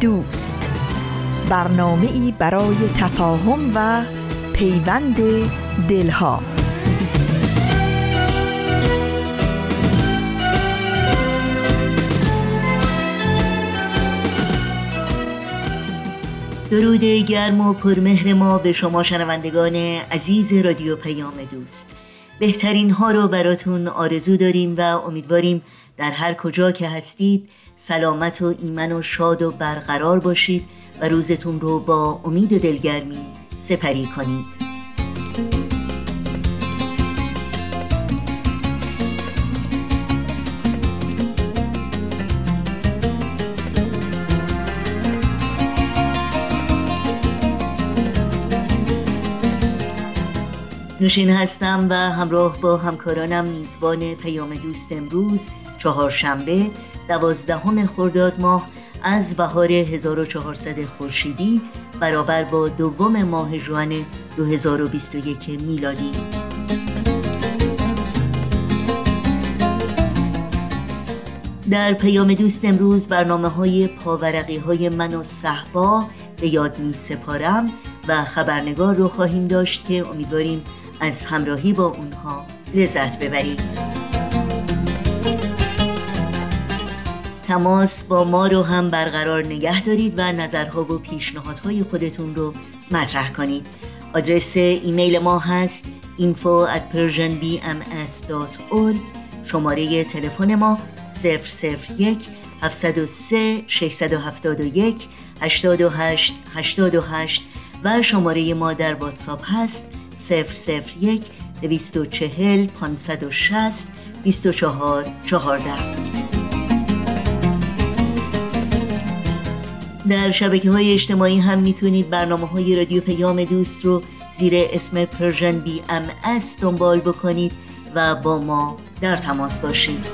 دوست. برنامه ای برای تفاهم و پیوند دلها. درود گرم و پرمهر ما به شما شنوندگان عزیز رادیو پیام دوست. بهترین ها رو براتون آرزو داریم و امیدواریم در هر کجا که هستید سلامت و ایمن و شاد و برقرار باشید و روزتون رو با امید و دلگرمی سپری کنید. نوشین هستم و همراه با همکارانم میزبان پیام دوست امروز چهارشنبه دوازدهم خرداد ماه از بهار 1400 خورشیدی برابر با دوم ماه جوان 2021 میلادی. در پیام دوست امروز برنامه های پاورقی های من و صحبا به یاد می سپارم و خبرنگار رو خواهیم داشت که امیدواریم از همراهی با اونها لذت ببرید. تماس با ما رو هم برقرار نگه دارید و نظرها و پیشنهادهای خودتون رو مطرح کنید. آدرس ایمیل ما هست info at persianbms.org شماره تلفن ما 001 703 671 828 828 و شماره ما در واتساپ هست 001 240 560 24 14 در شبکه های اجتماعی هم می‌تونید برنامه های رادیو پیام دوست رو زیر اسم Persian BMS دنبال بکنید و با ما در تماس باشید.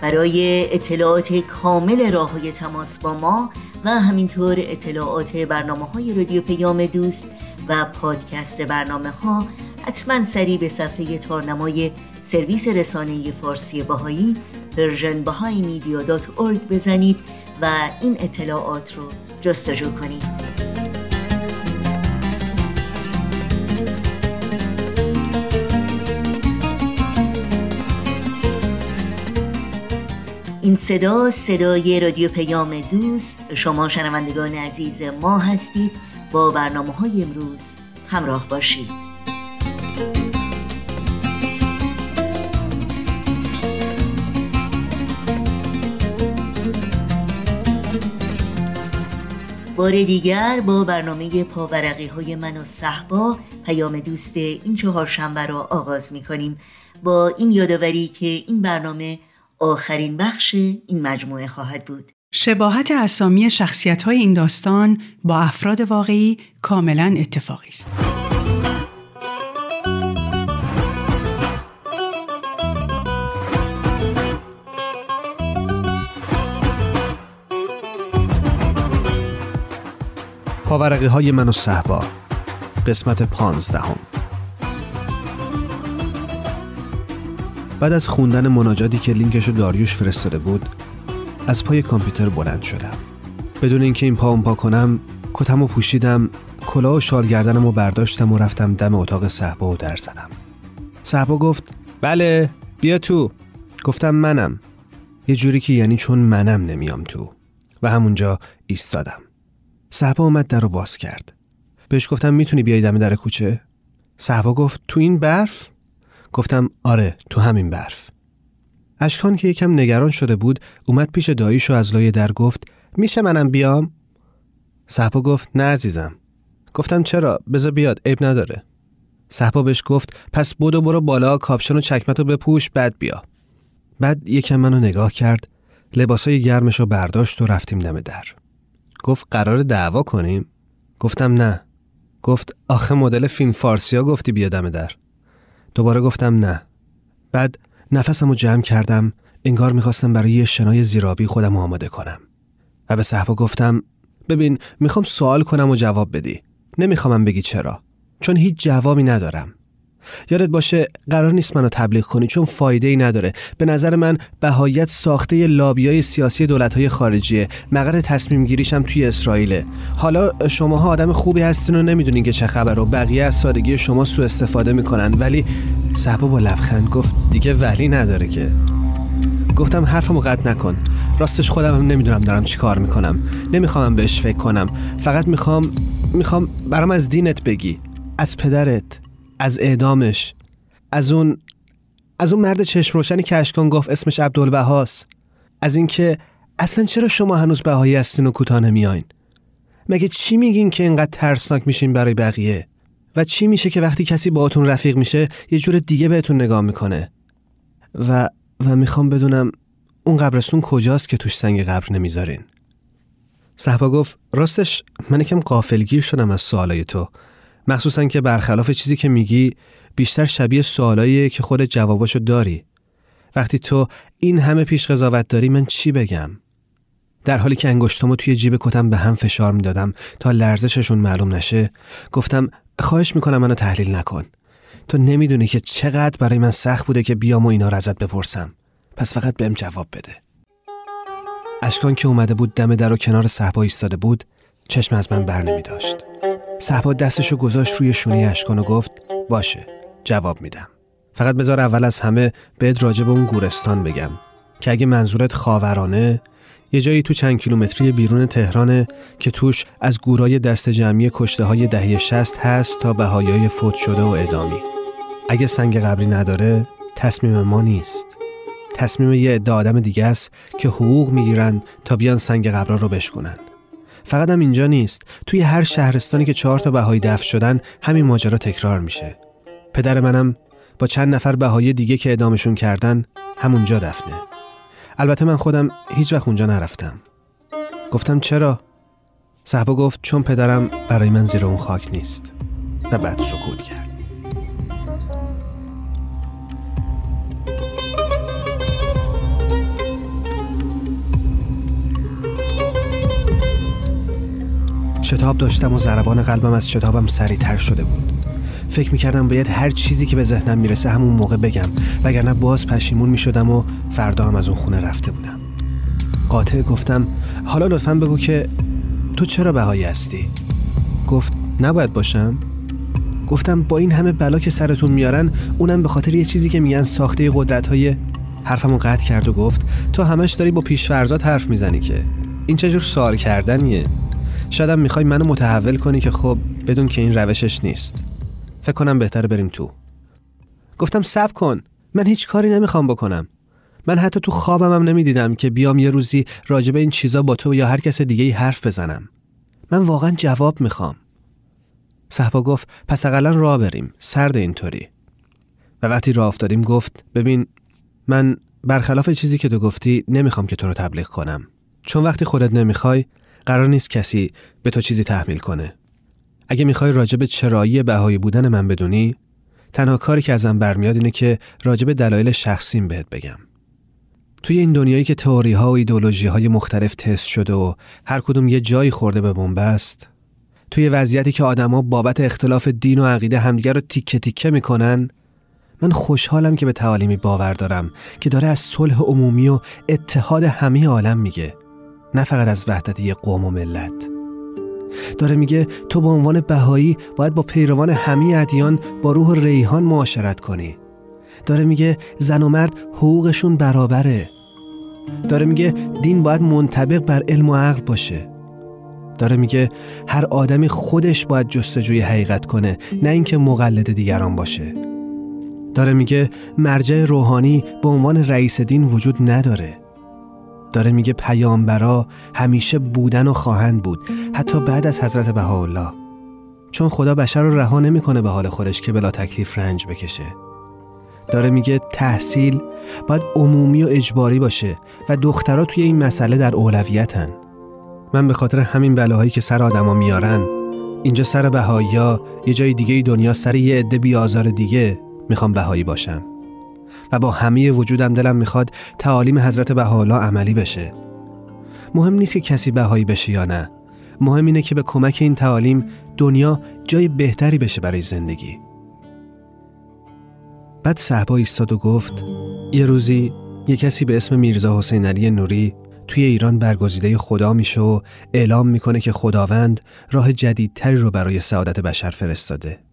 برای اطلاعات کامل راه های تماس با ما و همینطور اطلاعات برنامه های رادیو پیام دوست و پادکست برنامه ها حتما سری به صفحه تارنمای سرویس رسانه فارسی بهائی Persian بزنید و این اطلاعات رو جستجو کنید. این صدا صدای رادیو پیام دوست. شما شنوندگان عزیز ما هستید. با برنامه های امروز همراه باشید. بار دیگر با برنامه پاورقی های من و صحبا پیام دوست این چهارشنبه را آغاز می کنیم با این یادآوری که این برنامه آخرین بخش این مجموعه خواهد بود شباهت اسامی شخصیت های این داستان با افراد واقعی کاملا اتفاقی است. پاورقی های من و صحبا قسمت پانزدهم. بعد از خوندن مناجاتی که لینکشو داریوش فرستاده بود از پای کامپیوتر بلند شدم. بدون اینکه این پا پا کنم کتم و پوشیدم کلاه و شال گردنم و برداشتم و رفتم دم اتاق صحبا و در زدم. صحبا گفت بله بیا تو. گفتم منم. یه جوری که یعنی چون منم نمیام تو. و همونجا ایستادم. صحبا اومد در رو باز کرد. بهش گفتم می‌تونی بیای دم در کوچه؟ صحبا گفت تو این برف؟ گفتم آره تو همین برف. اشکان که یکم نگران شده بود اومد پیش داییشو از لای در گفت میشه منم بیام؟ صحبا گفت نه عزیزم. گفتم چرا؟ بذار بیاد عیب نداره. صحبا بهش گفت پس بدو برو بالا کاپشن و چکمتو بپوش بعد بیا. بعد یکم منو نگاه کرد لباسای گرمش رو برداشت و رفتیم دم در. گفت قرار دعوا کنیم؟ گفتم نه. گفت آخه مدل فیلم فارسیا گفتی بیا دم در. دوباره گفتم نه. بعد نفسم رو جمع کردم انگار می‌خواستم برای یه شنای زیرابی خودم آماده کنم. و به صحبا گفتم ببین می‌خوام سوال کنم و جواب بدی. نمیخوامم بگی چرا. چون هیچ جوابی ندارم. یادت باشه قرار نیست منو تبلیغ کنی چون فایده ای نداره. به نظر من بهایت ساخته لابیای سیاسی های خارجیه. مقر تصمیم گیریشم توی اسرائیله. حالا شماها آدم خوبی هستین و نمی‌دونین که چه خبر و بقیه از سادگی شما سوء استفاده می‌کنن. ولی صحبا با لبخند گفت دیگه ولی نداره که. گفتم حرفمو قطع نکن. راستش خودم هم نمی‌دونم دارم چی کار می‌کنم. نمی‌خوام بهش فکر کنم. فقط می‌خوام می‌خوام برام از دینت بگی. از پدرت. از اعدامش. از اون از اون مرد چشم روشنی که اشکان گفت اسمش عبدالبهاست از اینکه اصلا چرا شما هنوز بهایی هستین و کوتاه نمیاین؟ مگه چی میگین که اینقدر ترسناک میشین برای بقیه؟ و چی میشه که وقتی کسی باهاتون رفیق میشه یه جور دیگه بهتون نگاه می‌کنه؟ و و می‌خوام بدونم اون قبرستون کجاست که توش سنگ قبر نمی‌ذارین؟ صحبا گفت راستش من یکم قافلگیر شدم از سوالای تو. مخصوصا که برخلاف چیزی که میگی بیشتر شبیه سوالاییه که خود جواباشو داری. وقتی تو این همه پیش قضاوت داری من چی بگم؟ در حالی که انگشتامو توی جیب کتم به هم فشار می‌دادم تا لرزششون معلوم نشه گفتم خواهش می‌کنم منو تحلیل نکن. تو نمی‌دونی که چقدر برای من سخت بوده که بیام و اینا رو ازت بپرسم. پس فقط بهم جواب بده. اشکان که اومده بود دم در و کنار صحبا ایستاده بود چشم از من بر نمی داشت صحبا دستشو گذاشت روی شونه اشکان و گفت باشه جواب میدم. فقط بذار اول از همه بهت راجع به اون گورستان بگم که اگه منظورت خاورانه یه جایی تو چند کیلومتری بیرون تهرانه که توش از گورای دست جمعی کشته های دهی شست هست تا بهایای فوت شده و ادامی اگه سنگ قبری نداره تصمیم ما نیست. تصمیم یه عده آدم دیگه است که حقوق می‌گیرن تا بیان سنگ قبرا رو بشکنن فقط هم اینجا نیست. توی هر شهرستانی که چهار تا بهایی دفن شدن همین ماجرا تکرار میشه. پدر منم با چند نفر بهایی دیگه که ادامشون کردن همونجا دفنه. البته من خودم هیچ وقت اونجا نرفتم. گفتم چرا؟ صحبا گفت چون پدرم برای من زیر اون خاک نیست. و بعد سکوت کرد. شتاب داشتم و ضربان قلبم از شتابم سریعتر شده بود فکر می‌کردم باید هر چیزی که به ذهنم می‌رسه همون موقع بگم وگرنه باز پشیمون می‌شدم و فردا هم از اون خونه رفته بودم قاطع گفتم حالا لطفا بگو که تو چرا بهایی هستی؟ گفت نباید باشم؟ گفتم با این همه بلا که سرتون میارن اونم به خاطر یه چیزی که میگن ساخته قدرت های حرفمو قطع کرد و گفت تو همش داری با پیشفرزات حرف می‌زنی که این چجور سوال کردنیه شاید می‌خوای منو متحول کنی که خب بدون که این روشش نیست. فکر کنم بهتره بریم تو. گفتم سب کن. من هیچ کاری نمی‌خوام بکنم. من حتی تو خوابم هم نمی‌دیدم که بیام یه روزی راجب این چیزا با تو یا هر کس دیگه ای حرف بزنم. من واقعا جواب می‌خوام. صحبا گفت پس اقلا راه بریم. سرد اینطوری. و وقتی راه افتادیم گفت ببین من برخلاف چیزی که تو گفتی نمی‌خوام که تو رو تبلیغ کنم. چون وقتی خودت نمی‌خوای قرار نیست کسی به تو چیزی تحمیل کنه. اگه می‌خوای راجب چرایی بهایی بودن من بدونی تنها کاری که ازم برمیاد اینه که راجب دلایل شخصیم بهت بگم. توی این دنیایی که تئوری ها و ایدولوژی های مختلف تست شده و هر کدوم یه جایی خورده به بنبست توی وضعیتی که آدما بابت اختلاف دین و عقیده همدیگه رو تیکه تیکه می‌کنن من خوشحالم که به تعالیمی باور دارم که داره از صلح عمومی و اتحاد همه عالم میگه. نه فقط از وحدت یه قوم و ملت. داره میگه تو به عنوان بهایی باید با پیروان همه ادیان با روح ریحان معاشرت کنی. داره میگه زن و مرد حقوقشون برابره. داره میگه دین باید منطبق بر علم و عقل باشه. داره میگه هر آدمی خودش باید جستجوی حقیقت کنه نه اینکه مقلد دیگران باشه. داره میگه مرجع روحانی به عنوان رئیس دین وجود نداره. داره میگه پیامبرا همیشه بودن و خواهند بود حتی بعد از حضرت بهاءالله. چون خدا بشر رو رها نمی‌کنه به حال خودش که بلا تکلیف رنج بکشه. داره میگه تحصیل باید عمومی و اجباری باشه و دخترها توی این مسئله در اولویتن. من به خاطر همین بلاهایی که سر آدما میارن اینجا سر بهایی یه جای دیگه دنیا سر یه عده بیازار دیگه می‌خوام بهایی باشم. و با همه وجودم دلم می‌خواد تعالیم حضرت بهاءالله عملی بشه. مهم نیست که کسی بهایی بشه یا نه. مهم اینه که به کمک این تعالیم دنیا جای بهتری بشه برای زندگی. بعد صحبا ایستاد و گفت یه روزی یه کسی به اسم میرزا حسین علی نوری توی ایران برگزیده خدا میشه و اعلام می‌کنه که خداوند راه جدیدتری رو برای سعادت بشر فرستاده.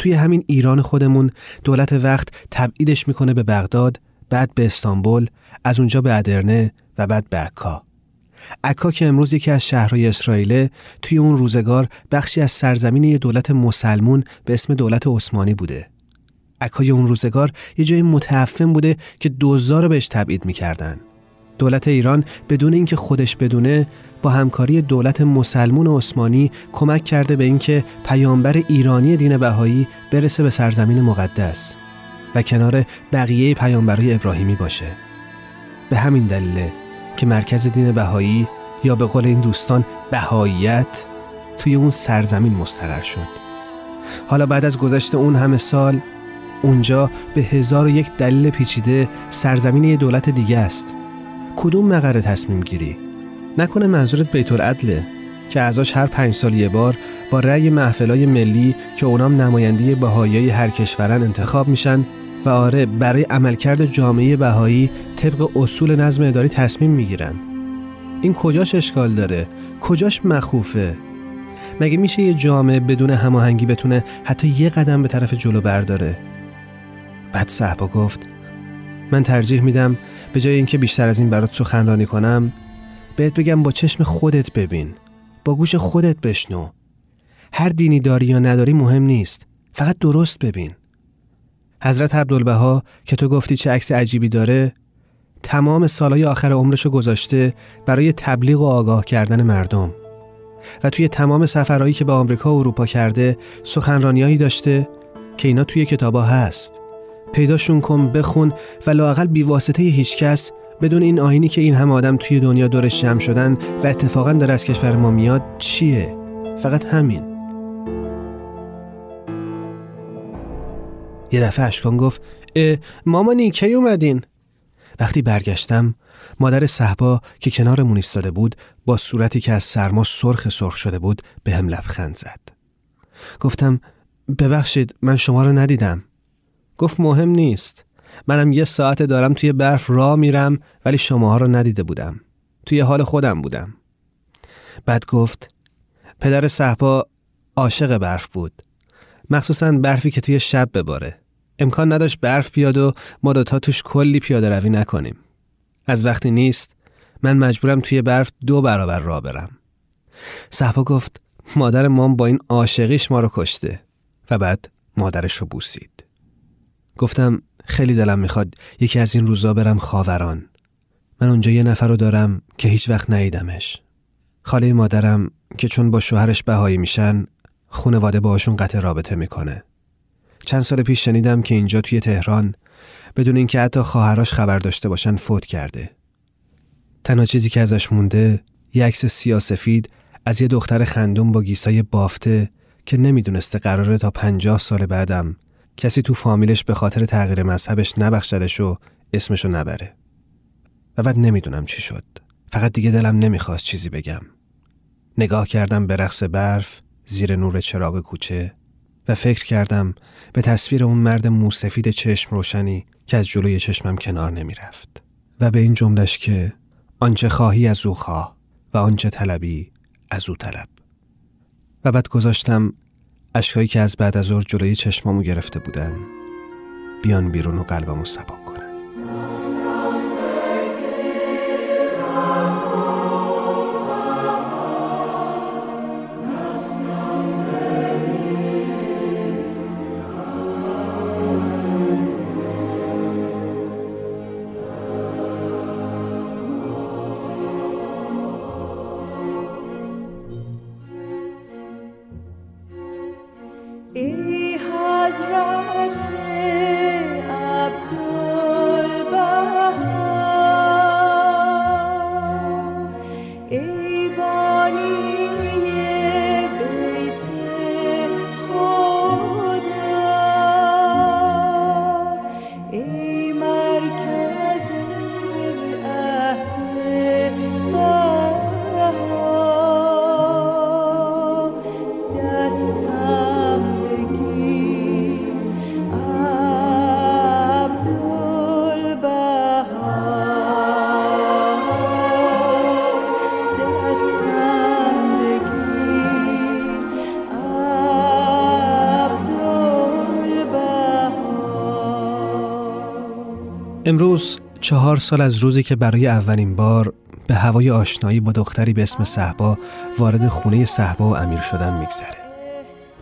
توی همین ایران خودمون دولت وقت تبعیدش می‌کنه به بغداد، بعد به استانبول، از اونجا به ادرنه و بعد به عکا. عکا که امروز یکی از شهرهای اسرائیله توی اون روزگار بخشی از سرزمین یه دولت مسلمون به اسم دولت عثمانی بوده. عکای اون روزگار یه جای متعفن بوده که دوزار بهش تبعید می‌کردن. دولت ایران بدون اینکه خودش بدونه با همکاری دولت مسلمون عثمانی کمک کرده به اینکه پیامبر ایرانی دین بهایی برسه به سرزمین مقدس و کنار بقیه پیامبرای ابراهیمی باشه. به همین دلیله که مرکز دین بهایی یا به قول این دوستان بهاییت توی اون سرزمین مستقر شد. حالا بعد از گذشت اون همه سال اونجا به هزار و یک دلیل پیچیده سرزمین یه دولت دیگه است. کدوم مقره تصمیم گیری؟ نکنه منظورت بیت العدله که ازاش هر پنج سال یه بار با رأی محفلای ملی که اونام نماینده بهایی هر کشورن انتخاب میشن و آره برای عملکرد جامعه بهایی طبق اصول نظم اداری تصمیم می‌گیرن این کجاش اشکال داره؟ کجاش مخوفه؟ مگه میشه یه جامعه بدون هماهنگی بتونه حتی یه قدم به طرف جلو برداره؟ بعد صحبا گفت من ترجیح میدم به جای اینکه بیشتر از این برات سخنرانی کنم بهت بگم با چشم خودت ببین با گوش خودت بشنو. هر دینی داری یا نداری مهم نیست فقط درست ببین. حضرت عبدالبها که تو گفتی چه عکس عجیبی داره تمام سالهای آخر عمرشو گذاشته برای تبلیغ و آگاه کردن مردم. و توی تمام سفرهایی که به آمریکا و اروپا کرده سخنرانیهایی داشته که اینا توی کتابا هست. پیداشون کن بخون و لاقل بیواسطه هیچکس بدون این آینی که این هم آدم توی دنیا دورش جمع شدن و اتفاقا داره از کشور ما میاد چیه؟ فقط همین یه دفعه اشکان گفت مامانی کی اومدین؟ وقتی برگشتم مادر صحبا که کنارمون ایستاده بود با صورتی که از سرما سرخ سرخ شده بود به هم لبخند زد گفتم ببخشید من شما رو ندیدم گفت مهم نیست. منم یه ساعت دارم توی برف را میرم ولی شماها رو ندیده بودم. توی حال خودم بودم. بعد گفت پدر صحبا عاشق برف بود. مخصوصا برفی که توی شب بباره. امکان نداشت برف بیاد و ما دوتا توش کلی پیاده روی نکنیم. از وقتی نیست من مجبورم توی برف دو برابر را برم. صحبا گفت مادر مام با این عاشقیش ما رو کشته و بعد مادرش رو بوسید. گفتم خیلی دلم می‌خواد یکی از این روزا برم خاوران. من اونجا یه نفر رو دارم که هیچ وقت ندیدمش. خاله مادرم که چون با شوهرش بهایی میشن خونواده باشون قطع رابطه می‌کنه. چند سال پیش شنیدم که اینجا توی تهران بدون اینکه حتی خواهرش خبر داشته باشن فوت کرده. تنها چیزی که ازش مونده یه عکس سیاسفید از یه دختر خندون با گیسای بافته که نمی‌دونسته قراره تا پنجاه سال بعدم کسی تو فامیلش به خاطر تغییر مذهبش نبخشدش و اسمشو نبره. و بعد نمی‌دونم چی شد. فقط دیگه دلم نمی‌خواست چیزی بگم. نگاه کردم به رقص برف زیر نور چراغ کوچه و فکر کردم به تصویر اون مرد موسفید چشم روشنی که از جلوی چشمم کنار نمی‌رفت. و به این جملش که آنچه خواهی از او خواه و آنچه طلبی از او طلب. و بعد گذاشتم اشکایی که از بعد از ظهر جلوی چشمامو گرفته بودن بیان بیرون و قلبمو سباک امروز چهار سال از روزی که برای اولین بار به هوای آشنایی با دختری به اسم صحبا وارد خونه صحبا و امیر شدن میگذره.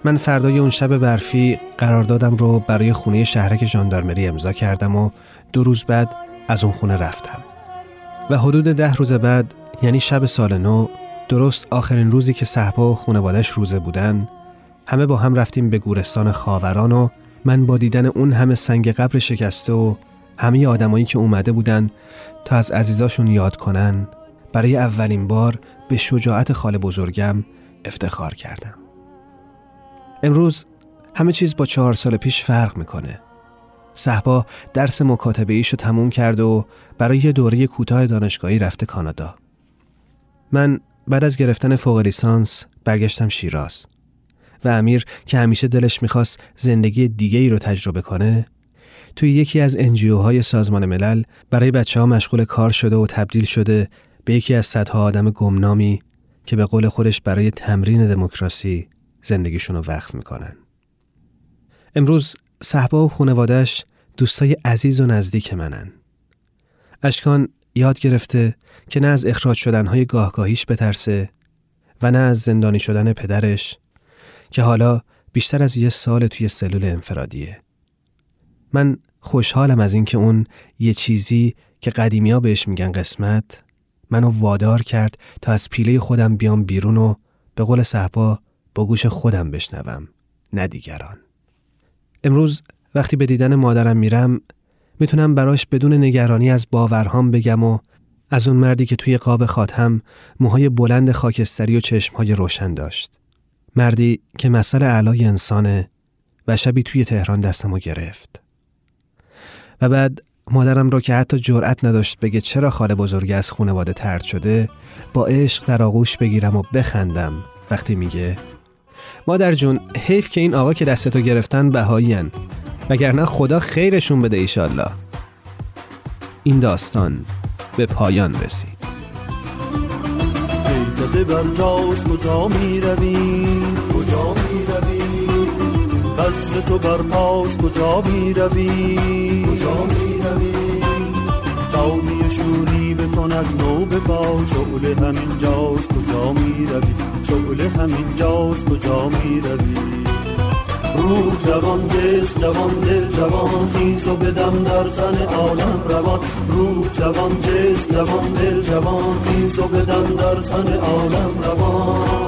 من فردای اون شب برفی قراردادم رو برای خونه شهرک ژاندارمری امضا کردم و دو روز بعد از اون خونه رفتم. و حدود ده روز بعد یعنی شب سال نو درست آخرین روزی که صحبا و خونوادش روزه بودن همه با هم رفتیم به گورستان خاوران و من با دیدن اون همه سنگ قبر شکسته و همه آدمایی که اومده بودن تا از عزیزاشون یاد کنن برای اولین بار به شجاعت خال بزرگم افتخار کردم. امروز همه چیز با چهار سال پیش فرق می‌کنه. صحبا درس مکاتبه ایشو تموم کرد و برای یه دوره کوتاه دانشگاهی رفته کانادا. من بعد از گرفتن فوق لیسانس برگشتم شیراز و امیر که همیشه دلش می‌خواست زندگی دیگه ای رو تجربه کنه توی یکی از های سازمان ملل برای بچه ها مشغول کار شده و تبدیل شده به یکی از صدها آدم گمنامی که به قول خودش برای تمرین دموکراسی زندگیشون رو وقف می‌کنن. امروز صحبا و خانوادش دوستای عزیز و نزدیک منن. اشکان یاد گرفته که نه از اخراج شدنهای گاهگاهیش بترسه و نه از زندانی شدن پدرش که حالا بیشتر از یه سال توی سلول انفرادیه. من خوشحالم از اینکه اون یه چیزی که قدیمی ها بهش میگن قسمت منو وادار کرد تا از پیله خودم بیام بیرون و به قول صحبا با گوش خودم بشنوم نه دیگران. امروز وقتی به دیدن مادرم میرم می‌تونم براش بدون نگرانی از باورهام بگم و از اون مردی که توی قاب خاتم موهای بلند خاکستری و چشمهای روشن داشت. مردی که مسئله علای انسانه و شبی توی تهران دستمو گرفت. و بعد مادرم رو که حتی جرأت نداشت بگه چرا خاله بزرگ از خونواده ترد شده با عشق در آغوش بگیرم و بخندم. وقتی میگه مادر جون حیف که این آقا که دستتو گرفتن بهایین وگرنه خدا خیرشون بده ایشالله. این داستان به پایان رسید. کجا می کجا بزم تو بر پاس کجا می روی کجا می روی جامی شوری بکن از نو با شغل همین جاز کجا می روی شغل همین جاز کجا می روی روح جوان جسم جوان دل جوان خیز و بدم در تن عالم روان. روح جوان جسم جوان دل جوان خیز و بدم در تن عالم روان.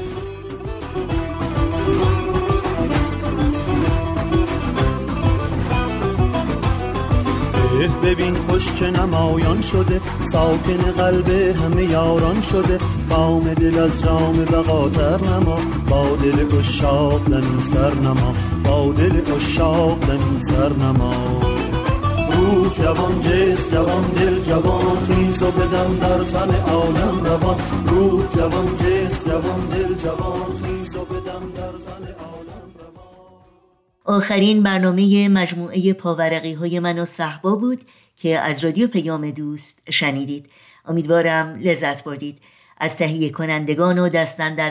19 ببین خوش چه نمایان شده. ساکن قلب همه یاران شده. بام دل از جام بقاتر نما. با دل اشاق دمی سر نما. با دل اشاق دمی سر نما. روح جوان جس جوان دل جوان خیز و بدم در تن عالم روان. روح جوان جس جوان دل جوان خیز و بدم در آخرین برنامه مجموعه پاورقی های من و صحبا بود که از رادیو پیام دوست شنیدید. امیدوارم لذت بردید. از تهیه کنندگان و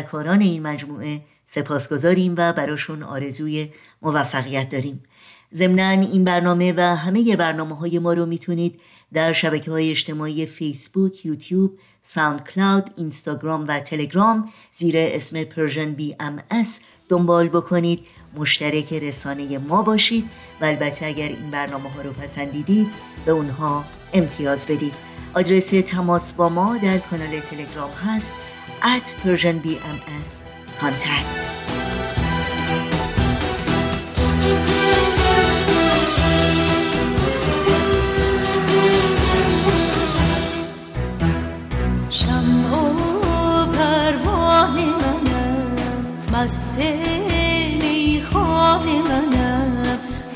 کاران این مجموعه سپاسگزاریم و براشون آرزوی موفقیت داریم. ضمنا این برنامه و همه برنامه های ما رو می‌تونید در شبکه های اجتماعی فیسبوک، یوتیوب، SoundCloud، اینستاگرام و تلگرام زیر اسم Persian BMS دنبال بکنید. مشترک رسانه ما باشید و البته اگر این برنامه ها رو پسندیدید به اونها امتیاز بدید. آدرس تماس با ما در کانال تلگرام هست at persianbms contact.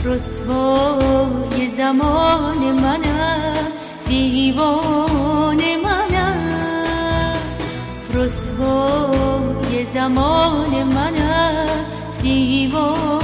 رسوای زمان منم دیوان منم رسوای زمان منم دیوان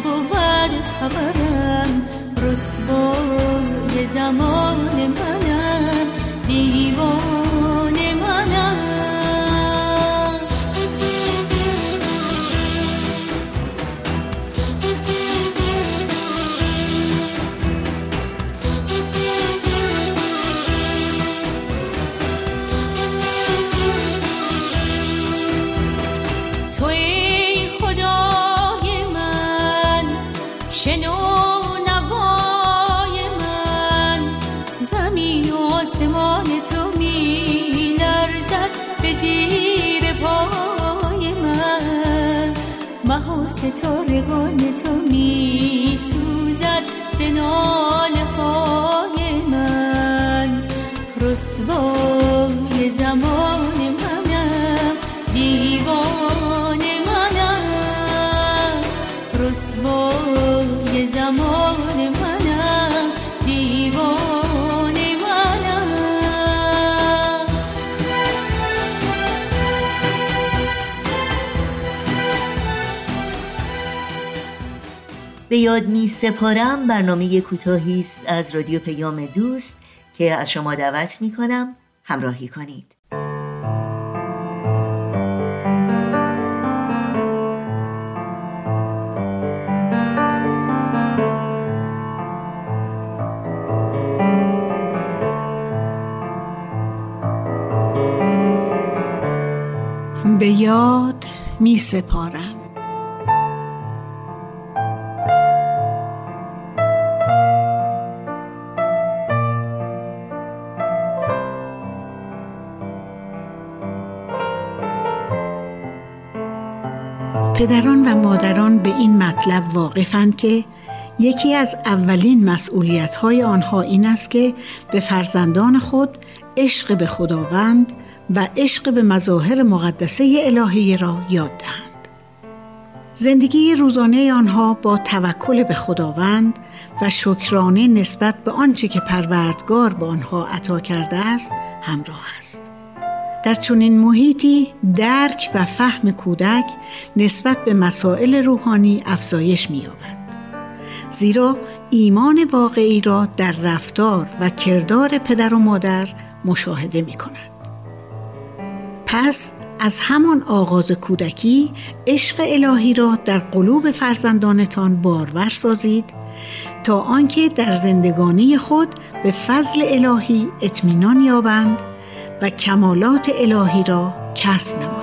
نبود خبرم. رسوای زمان رسوای زمان منم دیوان منم. رسوای زمان منم دیوان به یاد می سپارم برنامه کوتاهی است از رادیو پیام دوست. که از شما دعوت می کنم همراهی کنید. به یاد می سپارم پدران و مادران به این مطلب واقفند که یکی از اولین مسئولیت های آنها این است که به فرزندان خود عشق به خداوند و عشق به مظاهر مقدسه الهی را یاد دهند. زندگی روزانه آنها با توکل به خداوند و شکرانه نسبت به آنچه که پروردگار به آنها عطا کرده است همراه است. در چنین محیطی درک و فهم کودک نسبت به مسائل روحانی افزایش می‌یابد. زیرا ایمان واقعی را در رفتار و کردار پدر و مادر مشاهده می کند. پس از همان آغاز کودکی عشق الهی را در قلوب فرزندانتان بارور سازید تا آنکه در زندگانی خود به فضل الهی اطمینان یابند و کمالات الهی را کسب نمایند.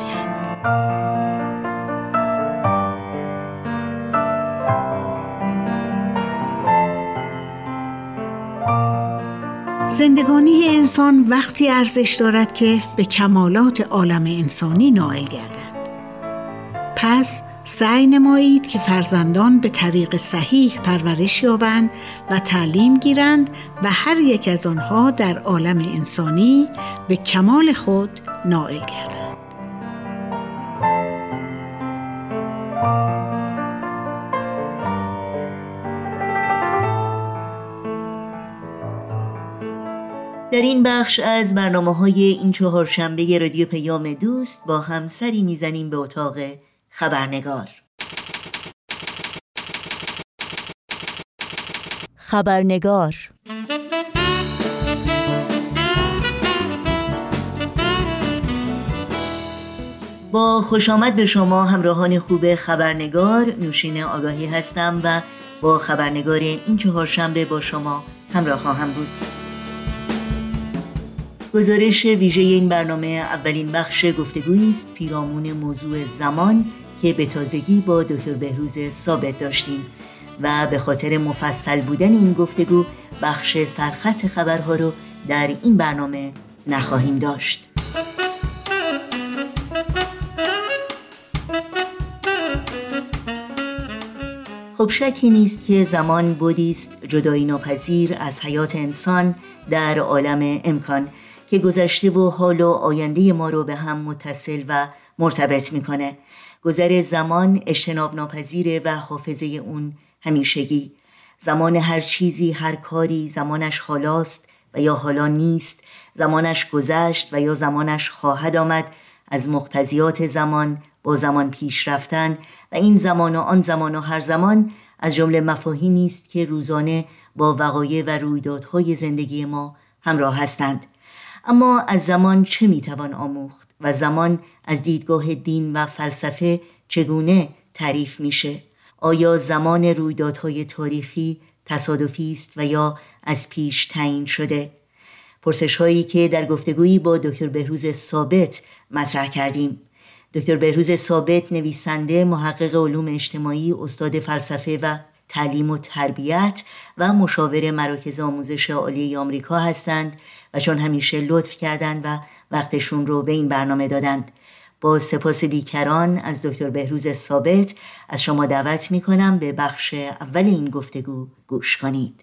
زندگانی انسان وقتی ارزش دارد که به کمالات عالم انسانی نائل گردد. پس سعی نمایید که فرزندان به طریق صحیح پرورش یابند و تعلیم گیرند و هر یک از آنها در عالم انسانی به کمال خود نائل گردند. در این بخش از برنامه های این چهارشنبه رادیو پیام دوست با همسری می‌زنیم به اتاق خبرنگار. خبرنگار. با خوش آمد به شما همراهان خوب خبرنگار نوشین آگاهی هستم و با خبرنگار این چهارشنبه با شما همراه خواهم بود. گزارش ویژه این برنامه اولین بخش گفتگویی است. پیرامون موضوع زمان که به تازگی با دکتر بهروز ثابت داشتیم و به خاطر مفصل بودن این گفتگو بخش سرخط خبرها رو در این برنامه نخواهیم داشت. خب شکی نیست که زمان بودیست جدایی ناپذیر از حیات انسان در عالم امکان که گذشته و حال و آینده ما رو به هم متصل و مرتبط می‌کنه. گذر زمان اجتناب ناپذیره و حافظه اون همیشگی. زمان هر چیزی هر کاری زمانش حالاست و یا حالا نیست. زمانش گذشت و یا زمانش خواهد آمد. از مقتضیات زمان با زمان پیش رفتن و این زمان و آن زمان و هر زمان از جمله مفاهیمی است که روزانه با وقایع و رویدادهای زندگی ما همراه هستند. اما از زمان چه می‌توان آموخت و زمان از دیدگاه دین و فلسفه چگونه تعریف میشه؟ آیا زمان رویدادهای تاریخی تصادفی است و یا از پیش تعیین شده؟ پرسش هایی که در گفتگویی با دکتر بهروز ثابت مطرح کردیم. دکتر بهروز ثابت نویسنده محقق علوم اجتماعی استاد فلسفه و تعلیم و تربیت و مشاور مراکز آموزش عالی آمریکا هستند و چون همیشه لطف کردند و وقتشون رو به این برنامه دادند. با سپاس بیکران از دکتر بهروز ثابت از شما دعوت می کنم به بخش اول این گفتگو گوش کنید.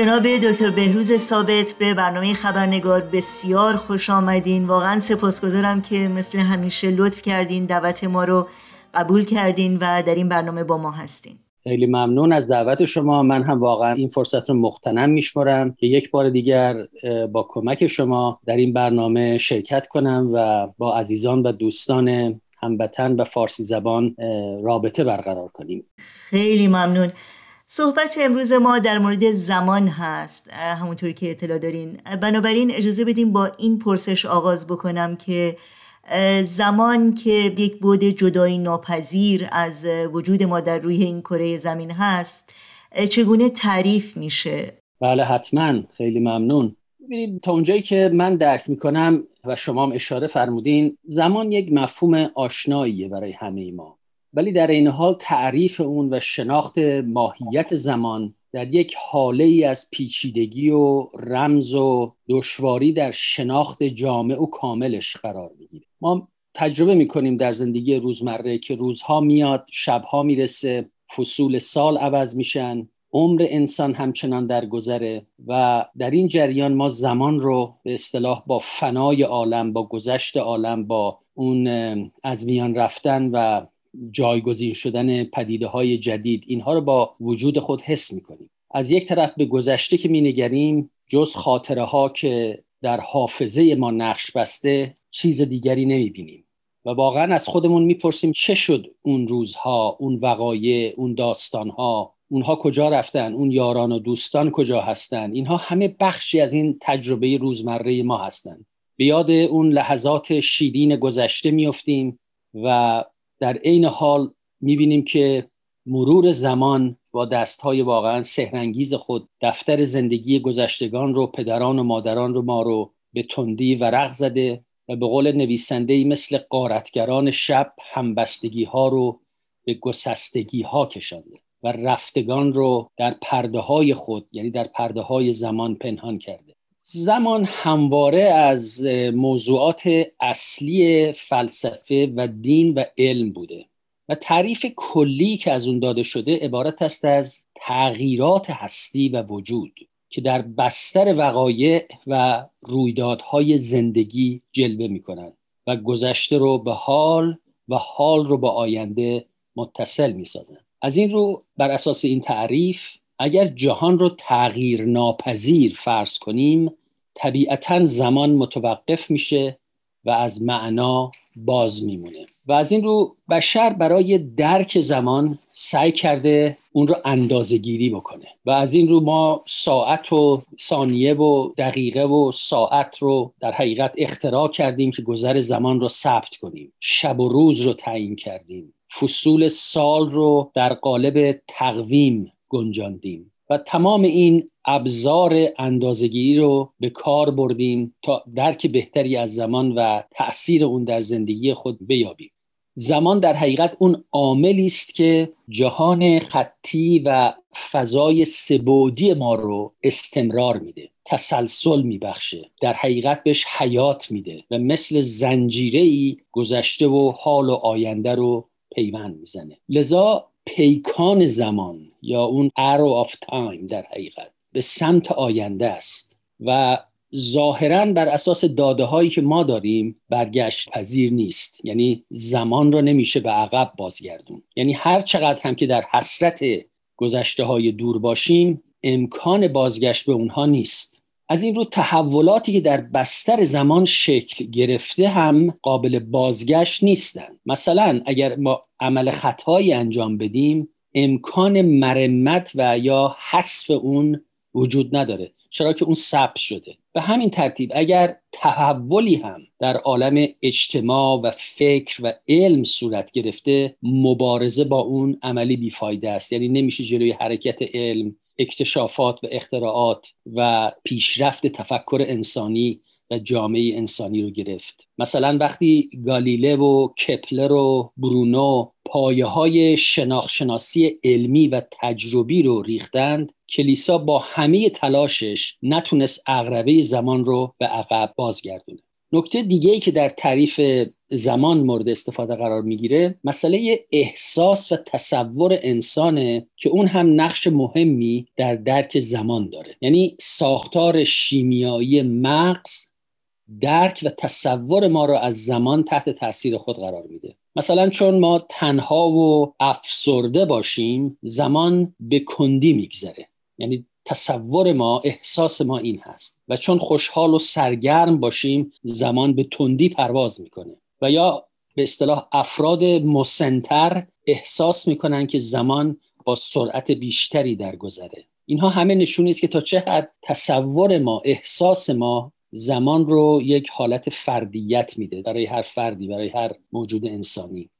جناب دکتر بهروز ثابت به برنامه خبرنگار بسیار خوش آمدین. واقعا سپاسگزارم که مثل همیشه لطف کردین دعوت ما رو قبول کردین و در این برنامه با ما هستین. خیلی ممنون از دعوت شما. من هم واقعا این فرصت رو مختنم میشمرم که یک بار دیگر با کمک شما در این برنامه شرکت کنم و با عزیزان و دوستان هموطن و فارسی زبان رابطه برقرار کنیم. خیلی ممنون. صحبت امروز ما در مورد زمان هست. همونطوری که اطلاع دارین. بنابراین اجازه بدیم با این پرسش آغاز بکنم که زمان که یک بود جدایی ناپذیر از وجود ما در روی این کره زمین هست چگونه تعریف میشه؟ بله حتما. خیلی ممنون. ببینید تا اونجایی که من درک می‌کنم و شما هم اشاره فرمودین زمان یک مفهوم آشناییه برای همه ما. ولی در این حال تعریف اون و شناخت ماهیت زمان در یک حاله ای از پیچیدگی و رمز و دشواری در شناخت جامع و کاملش قرار می‌گیره. ما تجربه می‌کنیم در زندگی روزمره که روزها میاد شبها می‌رسه فصول سال عوض میشن عمر انسان همچنان در گذره و در این جریان ما زمان رو به اصطلاح با فنای عالم با گذشت عالم با اون از میان رفتن و جایگزین شدن پدیده های جدید اینها رو با وجود خود حس می‌کنیم. از یک طرف به گذشته که مینگریم جز خاطره ها که در حافظه ما نقش بسته چیز دیگری نمی‌بینیم. و واقعا از خودمون می‌پرسیم چه شد اون روزها اون وقایع اون داستانها اونها کجا رفتن اون یاران و دوستان کجا هستن؟ اینها همه بخشی از این تجربه روزمره ما هستند به یاد اون لحظات شیدین گذشته میفتیم و در عین حال می‌بینیم که مرور زمان با دستهای واقعا سهرنگیز خود دفتر زندگی گذشتگان رو پدران و مادران رو ما رو به تندی ورق زده و به قول نویسنده مثل قارتگران شب همبستگی ها رو به گسستگی ها کشانده و رفتگان رو در پرده های خود یعنی در پرده های زمان پنهان کرده. زمان همواره از موضوعات اصلی فلسفه و دین و علم بوده و تعریف کلی که از اون داده شده عبارت است از تغییرات هستی و وجود که در بستر وقایع و رویدادهای زندگی جلوه می کنند و گذشته رو به حال و حال رو با آینده متصل می سازند. از این رو بر اساس این تعریف اگر جهان رو تغییر ناپذیر فرض کنیم طبیعتا زمان متوقف میشه و از معنا باز میمونه. و از این رو بشر برای درک زمان سعی کرده اون رو اندازه گیری بکنه. و از این رو ما ساعت و ثانیه و دقیقه و ساعت رو در حقیقت اختراع کردیم که گذر زمان رو ثبت کنیم. شب و روز رو تعیین کردیم. فصول سال رو در قالب تقویم گنجاندیم. و تمام این ابزار اندازگیری رو به کار بردیم تا درک بهتری از زمان و تاثیر اون در زندگی خود بیابیم. زمان در حقیقت اون عاملی است که جهان خطی و فضای سبودی ما رو استمرار میده تسلسل میبخشه در حقیقت بهش حیات میده و مثل زنجیره گذشته و حال و آینده رو پیوند می‌زنه. لذا پیکان زمان یا اون arrow of time در حقیقت به سمت آینده است. و ظاهرا بر اساس داده هایی که ما داریم برگشت پذیر نیست. یعنی زمان رو نمیشه به عقب بازگردون یعنی هر چقدر هم که در حسرت گذشته های دور باشیم امکان بازگشت به اونها نیست. از این رو تحولاتی که در بستر زمان شکل گرفته هم قابل بازگشت نیستند مثلا اگر ما عمل خطایی انجام بدیم امکان مرمت و یا حذف اون وجود نداره چرا که اون ثبت شده. به همین ترتیب اگر تحولی هم در عالم اجتماع و فکر و علم صورت گرفته مبارزه با اون عملی بیفایده است. یعنی نمیشه جلوی حرکت علم اکتشافات و اختراعات و پیشرفت تفکر انسانی و جامعه انسانی رو گرفت. مثلا وقتی گالیله و کپلر و برونو پایه های شناخشناسی علمی و تجربی رو ریختند. کلیسا با همه تلاشش نتونست اغربه زمان رو به عقب بازگردونه. نکته دیگه ای که در تعریف زمان مورد استفاده قرار می‌گیره مسئله احساس و تصور انسانه که اون هم نقش مهمی در درک زمان داره. یعنی ساختار شیمیایی مغز درک و تصور ما رو از زمان تحت تاثیر خود قرار میده. مثلا چون ما تنها و افسرده باشیم زمان به کندی میگذره. یعنی تصور ما احساس ما این هست. و چون خوشحال و سرگرم باشیم زمان به تندی پرواز می‌کنه. و یا به اصطلاح افراد مسنتر احساس می‌کنن که زمان با سرعت بیشتری درگذره. اینها همه نشونی است که تا چه حد تصور ما احساس ما زمان رو یک حالت فردیت میده برای هر فردی برای هر موجود انسانی.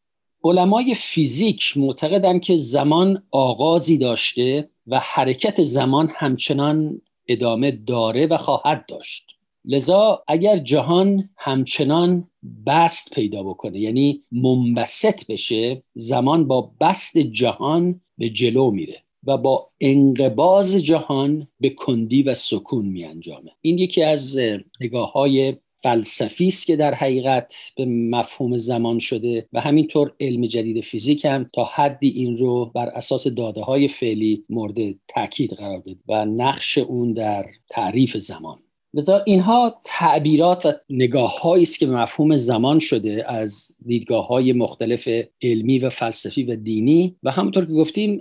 علمای فیزیک معتقدند که زمان آغازی داشته و حرکت زمان همچنان ادامه داره و خواهد داشت. لذا اگر جهان همچنان بست پیدا بکنه یعنی منبسط بشه زمان با بست جهان به جلو میره. و با انقباز جهان به کندی و سکون می انجامه. این یکی از نگاه های فلسفی است که در حقیقت به مفهوم زمان شده و همینطور علم جدید فیزیک هم تا حدی این رو بر اساس داده های فعلی مورد تاکید قرار داد و نقش اون در تعریف زمان. لذا اینها تعبیرات و نگاه است که به مفهوم زمان شده از دیدگاه های مختلف علمی و فلسفی و دینی. و همونطور که گفتیم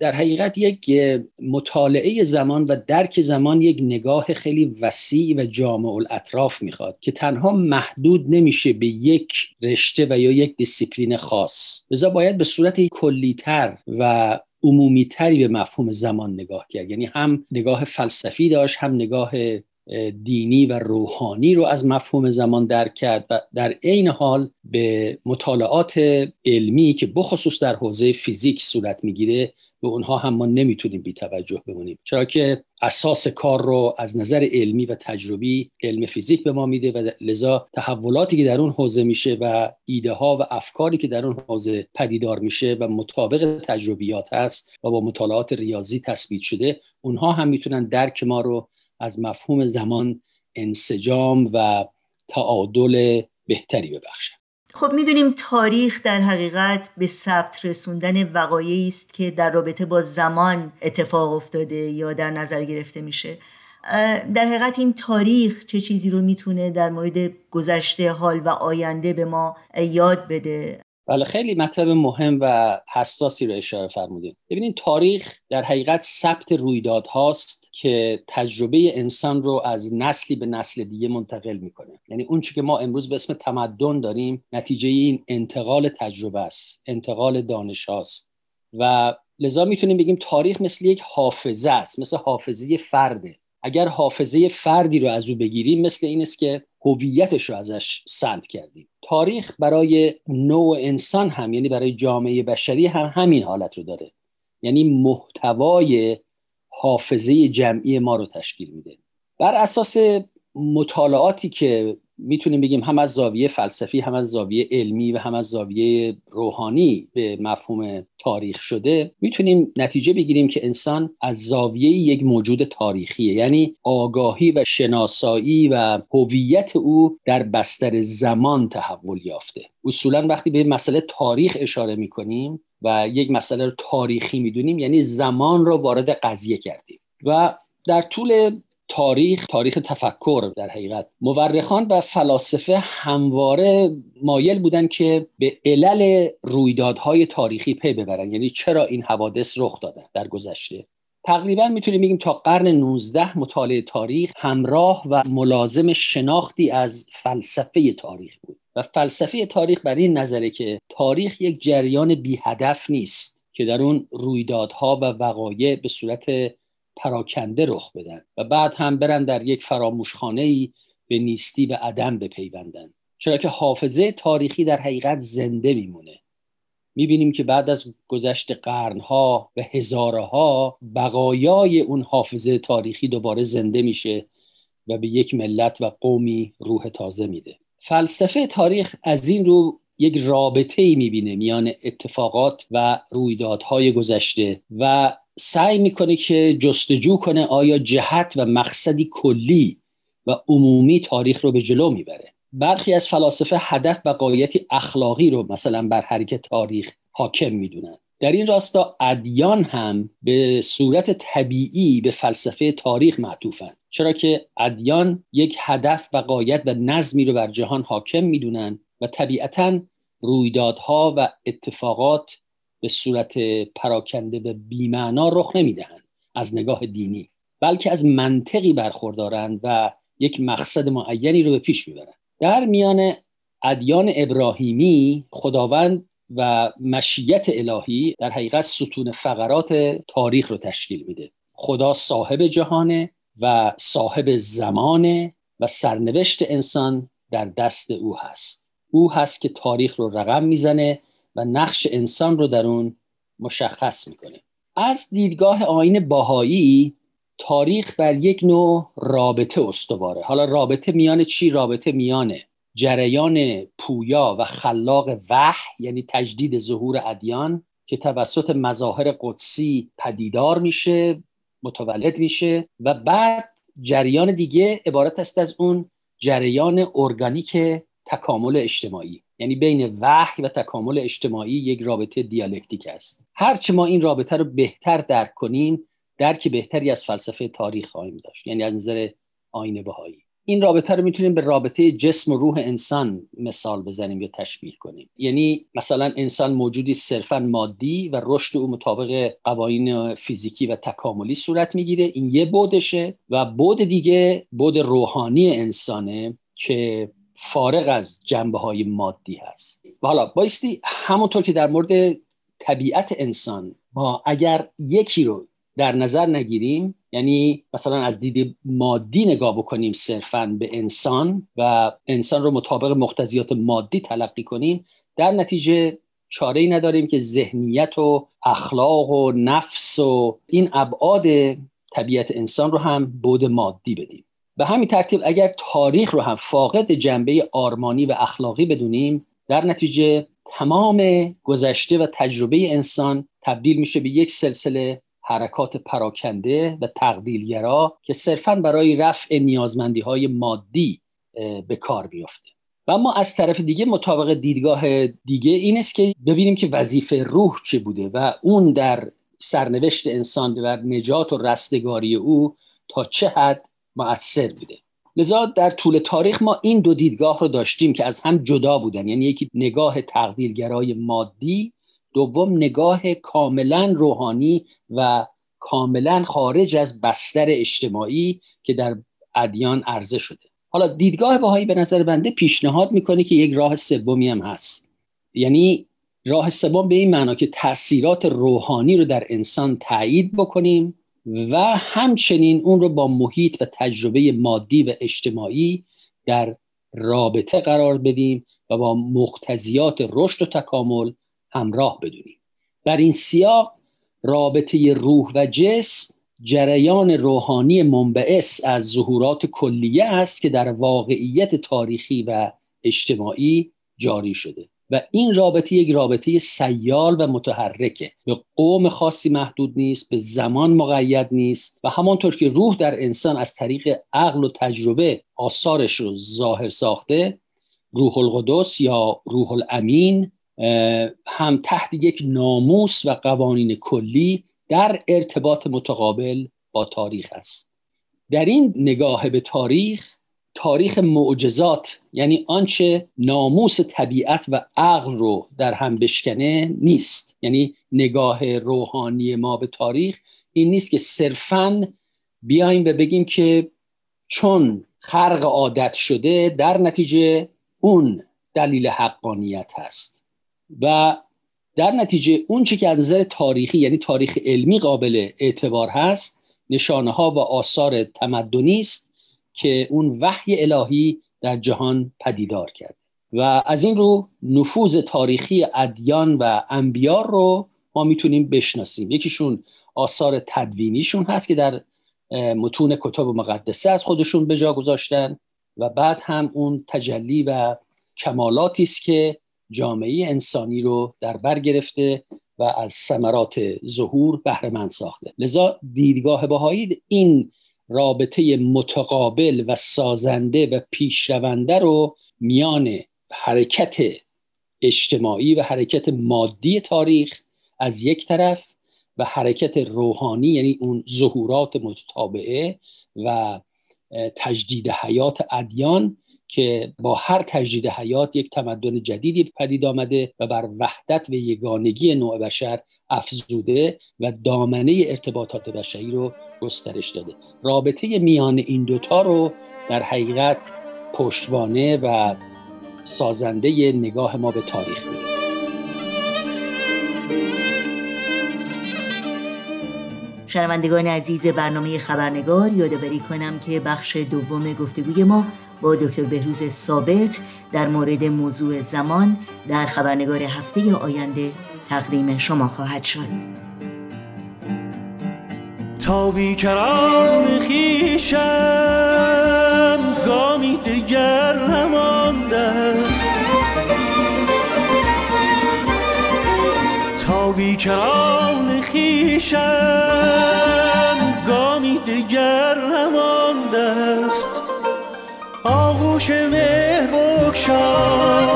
در حقیقت یک مطالعه زمان و درک زمان یک نگاه خیلی وسیع و جامع الاطراف می‌خواد که تنها محدود نمیشه به یک رشته و یا یک دیسیپلین خاص. لذا باید به صورت کلیتر و عمومیتری به مفهوم زمان نگاه کرد. یعنی هم نگاه فلسفی داشت هم نگاه دینی و روحانی رو از مفهوم زمان درک کرد و در عین حال به مطالعات علمی که بخصوص در حوزه فیزیک صورت می‌گیره به اونها هم ما نمی‌تونیم بی توجه بمونیم. چرا که اساس کار رو از نظر علمی و تجربی علم فیزیک به ما میده و لذا تحولاتی که در اون حوزه میشه و ایده ها و افکاری که در اون حوزه پدیدار میشه و مطابق تجربیات هست و با مطالعات ریاضی تثبیت شده اونها هم می‌تونن درک ما رو از مفهوم زمان انسجام و تعادل بهتری ببخشن خب می‌دونیم تاریخ در حقیقت به ثبت رسوندن وقایعی است که در رابطه با زمان اتفاق افتاده یا در نظر گرفته میشه. در حقیقت این تاریخ چه چیزی رو می‌تونه در مورد گذشته حال و آینده به ما یاد بده؟ بله خیلی مطلب مهم و حساسی رو اشاره فرمودید ببینید تاریخ در حقیقت ثبت رویدادهاست که تجربه انسان رو از نسلی به نسل دیگه منتقل می‌کنه. یعنی اون که ما امروز به اسم تمدن داریم نتیجه این انتقال تجربه است انتقال دانش هاست. و لذا می‌تونیم بگیم تاریخ مثل یک حافظه است مثل حافظه فرده. اگر حافظه فردی رو از او بگیریم مثل این است که هویتش رو ازش سلب کردیم. تاریخ برای نوع انسان هم یعنی برای جامعه بشری هم همین حالت رو داره. یعنی محتوای حافظه جمعی ما رو تشکیل میده. بر اساس مطالعاتی که می‌تونیم بگیم هم از زاویه فلسفی هم از زاویه علمی و هم از زاویه روحانی به مفهوم تاریخ شده می‌تونیم نتیجه بگیریم که انسان از زاویه یک موجود تاریخیه. یعنی آگاهی و شناسایی و هویت او در بستر زمان تحول یافته. اصولا وقتی به مسئله تاریخ اشاره می‌کنیم و یک مسئله رو تاریخی می‌دونیم یعنی زمان رو وارد قضیه کردیم. و در طول تاریخ تاریخ تفکر در حقیقت. مورخان و فلاسفه همواره مایل بودن که به علل رویدادهای تاریخی پی ببرن. یعنی چرا این حوادث رخ دادن در گذشته؟ تقریبا می‌تونیم بگیم تا قرن 19 مطالعه تاریخ همراه و ملازم شناختی از فلسفه تاریخ بود. و فلسفه تاریخ بر این نظره که تاریخ یک جریان بی هدف نیست که در اون رویدادها و وقایع به صورت پراکنده رخ بدن و بعد هم برن در یک فراموشخانه ای به نیستی و عدم بپیوندن. چرا که حافظه تاریخی در حقیقت زنده میمونه. می‌بینیم که بعد از گذشت قرنها و هزارها بقایای اون حافظه تاریخی دوباره زنده میشه و به یک ملت و قومی روح تازه میده. فلسفه تاریخ از این رو یک رابطه ای می‌بینه میان اتفاقات و رویدادهای گذشته و سعی می‌کنه که جستجو کنه آیا جهت و مقصدی کلی و عمومی تاریخ رو به جلو می‌بره. برخی از فلاسفه هدف و قایتی اخلاقی رو مثلا بر حرکت تاریخ حاکم می‌دونن. در این راستا ادیان هم به صورت طبیعی به فلسفه تاریخ معطوفن. چرا که ادیان یک هدف و قایت و نظمی رو بر جهان حاکم می‌دونن و طبیعتا رویدادها و اتفاقات به صورت پراکنده و بیمعنا رخ نمی‌دهند از نگاه دینی بلکه از منطقی برخوردارند و یک مقصد معینی رو به پیش می‌برند. در میان ادیان ابراهیمی خداوند و مشیت الهی در حقیقت ستون فقرات تاریخ رو تشکیل میده. خدا صاحب جهانه و صاحب زمانه و سرنوشت انسان در دست او هست. او هست که تاریخ رو رقم می‌زنه نقش انسان رو در اون مشخص می‌کنه. از دیدگاه آین باهایی تاریخ بر یک نوع رابطه استواره. حالا رابطه میان چی؟ رابطه میان جریان پویا و خلاق وحی یعنی تجدید ظهور ادیان که توسط مظاهر قدسی پدیدار میشه متولد میشه و بعد جریان دیگه عبارت است از اون جریان ارگانیک تکامل اجتماعی. یعنی بین وحی و تکامل اجتماعی یک رابطه دیالکتیک است. هرچه ما این رابطه رو بهتر درک کنیم درک بهتری از فلسفه تاریخ خواهیم داشت. یعنی از نظر آین بهایی. این رابطه رو می‌تونیم به رابطه جسم و روح انسان مثال بزنیم یا تشبیه کنیم. یعنی مثلا انسان موجودی صرفا مادی و رشد او مطابق قوانین فیزیکی و تکاملی صورت می‌گیره. این یه بودشه و بود دیگه بود روحانی انسانه که فارغ از جنبه های مادی هست. و حالا بایستی همونطور که در مورد طبیعت انسان ما اگر یکی رو در نظر نگیریم یعنی مثلا از دید مادی نگاه بکنیم صرفا به انسان و انسان رو مطابق مقتضیات مادی تلقی کنیم در نتیجه چاره ای نداریم که ذهنیت و اخلاق و نفس و این ابعاد طبیعت انسان رو هم بود مادی بدیم. به همین ترتیب اگر تاریخ رو هم فاقد جنبه آرمانی و اخلاقی بدونیم در نتیجه تمام گذشته و تجربه انسان تبدیل میشه به یک سلسله حرکات پراکنده و تقدیلگرا که صرفا برای رفع نیازمندی های مادی به کار بیفته و اما از طرف دیگه مطابق دیدگاه دیگه این است که ببینیم که وظیفه روح چه بوده و اون در سرنوشت انسان و نجات و رستگاری او تا چه حد مؤثر بوده. لذا در طول تاریخ ما این دو دیدگاه رو داشتیم که از هم جدا بودن. یعنی یکی نگاه تقدیرگرای مادی دوم نگاه کاملا روحانی و کاملا خارج از بستر اجتماعی که در ادیان عرضه شده. حالا دیدگاه بهایی به نظر بنده پیشنهاد می‌کنه که یک راه سومی هم هست. یعنی راه سوم به این معنا که تاثیرات روحانی رو در انسان تایید بکنیم و همچنین اون رو با محیط و تجربه مادی و اجتماعی در رابطه قرار بدیم و با مقتضیات رشد و تکامل همراه بدونیم. در این سیاق رابطه روح و جسم جریان روحانی منبعث از ظهورات کلیه است که در واقعیت تاریخی و اجتماعی جاری شده. و این رابطه یک رابطه سیال و متحرکه. به قوم خاصی محدود نیست به زمان مقید نیست و همانطور که روح در انسان از طریق عقل و تجربه آثارش رو ظاهر ساخته روح القدس یا روح الامین هم تحت یک ناموس و قوانین کلی در ارتباط متقابل با تاریخ است. در این نگاه به تاریخ تاریخ معجزات یعنی آنچه ناموس طبیعت و عقل رو در هم بشکنه نیست. یعنی نگاه روحانی ما به تاریخ این نیست که صرفا بیایم و بگیم که چون خرق عادت شده در نتیجه اون دلیل حقانیت هست. و در نتیجه اون چی که از نظر تاریخی یعنی تاریخ علمی قابل اعتبار هست نشانه ها و آثار تمدنی است. که اون وحی الهی در جهان پدیدار کرد. و از این رو نفوذ تاریخی ادیان و انبیار رو ما می‌تونیم بشناسیم. یکیشون آثار تدوینیشون هست که در متون کتاب مقدسه از خودشون به جا گذاشتن و بعد هم اون تجلی و کمالاتی است که جامعه انسانی رو در بر گرفته و از ثمرات ظهور بهره مند ساخته. لذا دیدگاه بهایی این رابطه متقابل و سازنده و پیشرونده رو میان حرکت اجتماعی و حرکت مادی تاریخ از یک طرف و حرکت روحانی یعنی اون ظهورات متتابعه و تجدید حیات ادیان که با هر تجدید حیات یک تمدن جدیدی پدید آمده و بر وحدت و یگانگی نوع بشر افزوده و دامنه ارتباطات بشری رو گسترش داده. رابطه میان این دوتا رو در حقیقت پشتوانه و سازنده نگاه ما به تاریخ میده. شنوندگان عزیز برنامه خبرنگار یادآوری کنم که بخش دوم گفتگوی ما با دکتر بهروز ثابت در مورد موضوع زمان در خبرنگار هفته آینده تقدیم شما خواهد شد. تا بیکران خیشم گامی دیگر نمانده است. تا بیکران خیشم گامی دیگر نمانده آغوش مهر بکشای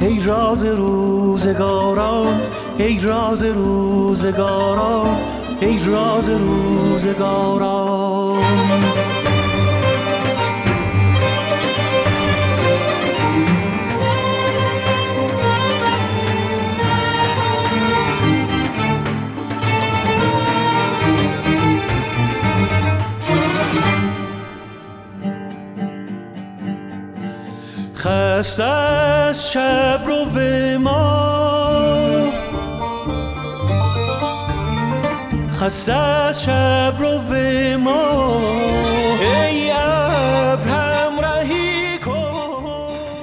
ای راز روزگاران ای راز روزگاران ای راز روزگاران. خسته از شب رو ما. خسته از شب رو ما. ای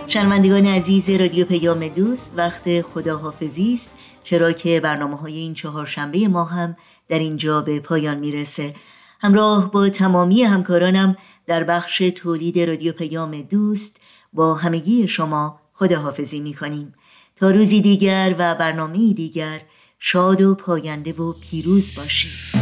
شنوندگان عزیز رادیو پیام دوست وقت خداحافظی است. چرا که برنامه های این چهارشنبه ما هم در اینجا به پایان می‌رسه. همراه با تمامی همکارانم در بخش تولید رادیو پیام دوست با همگی شما خداحافظی می کنیم تا روزی دیگر و برنامه دیگر شاد و پاینده و پیروز باشید.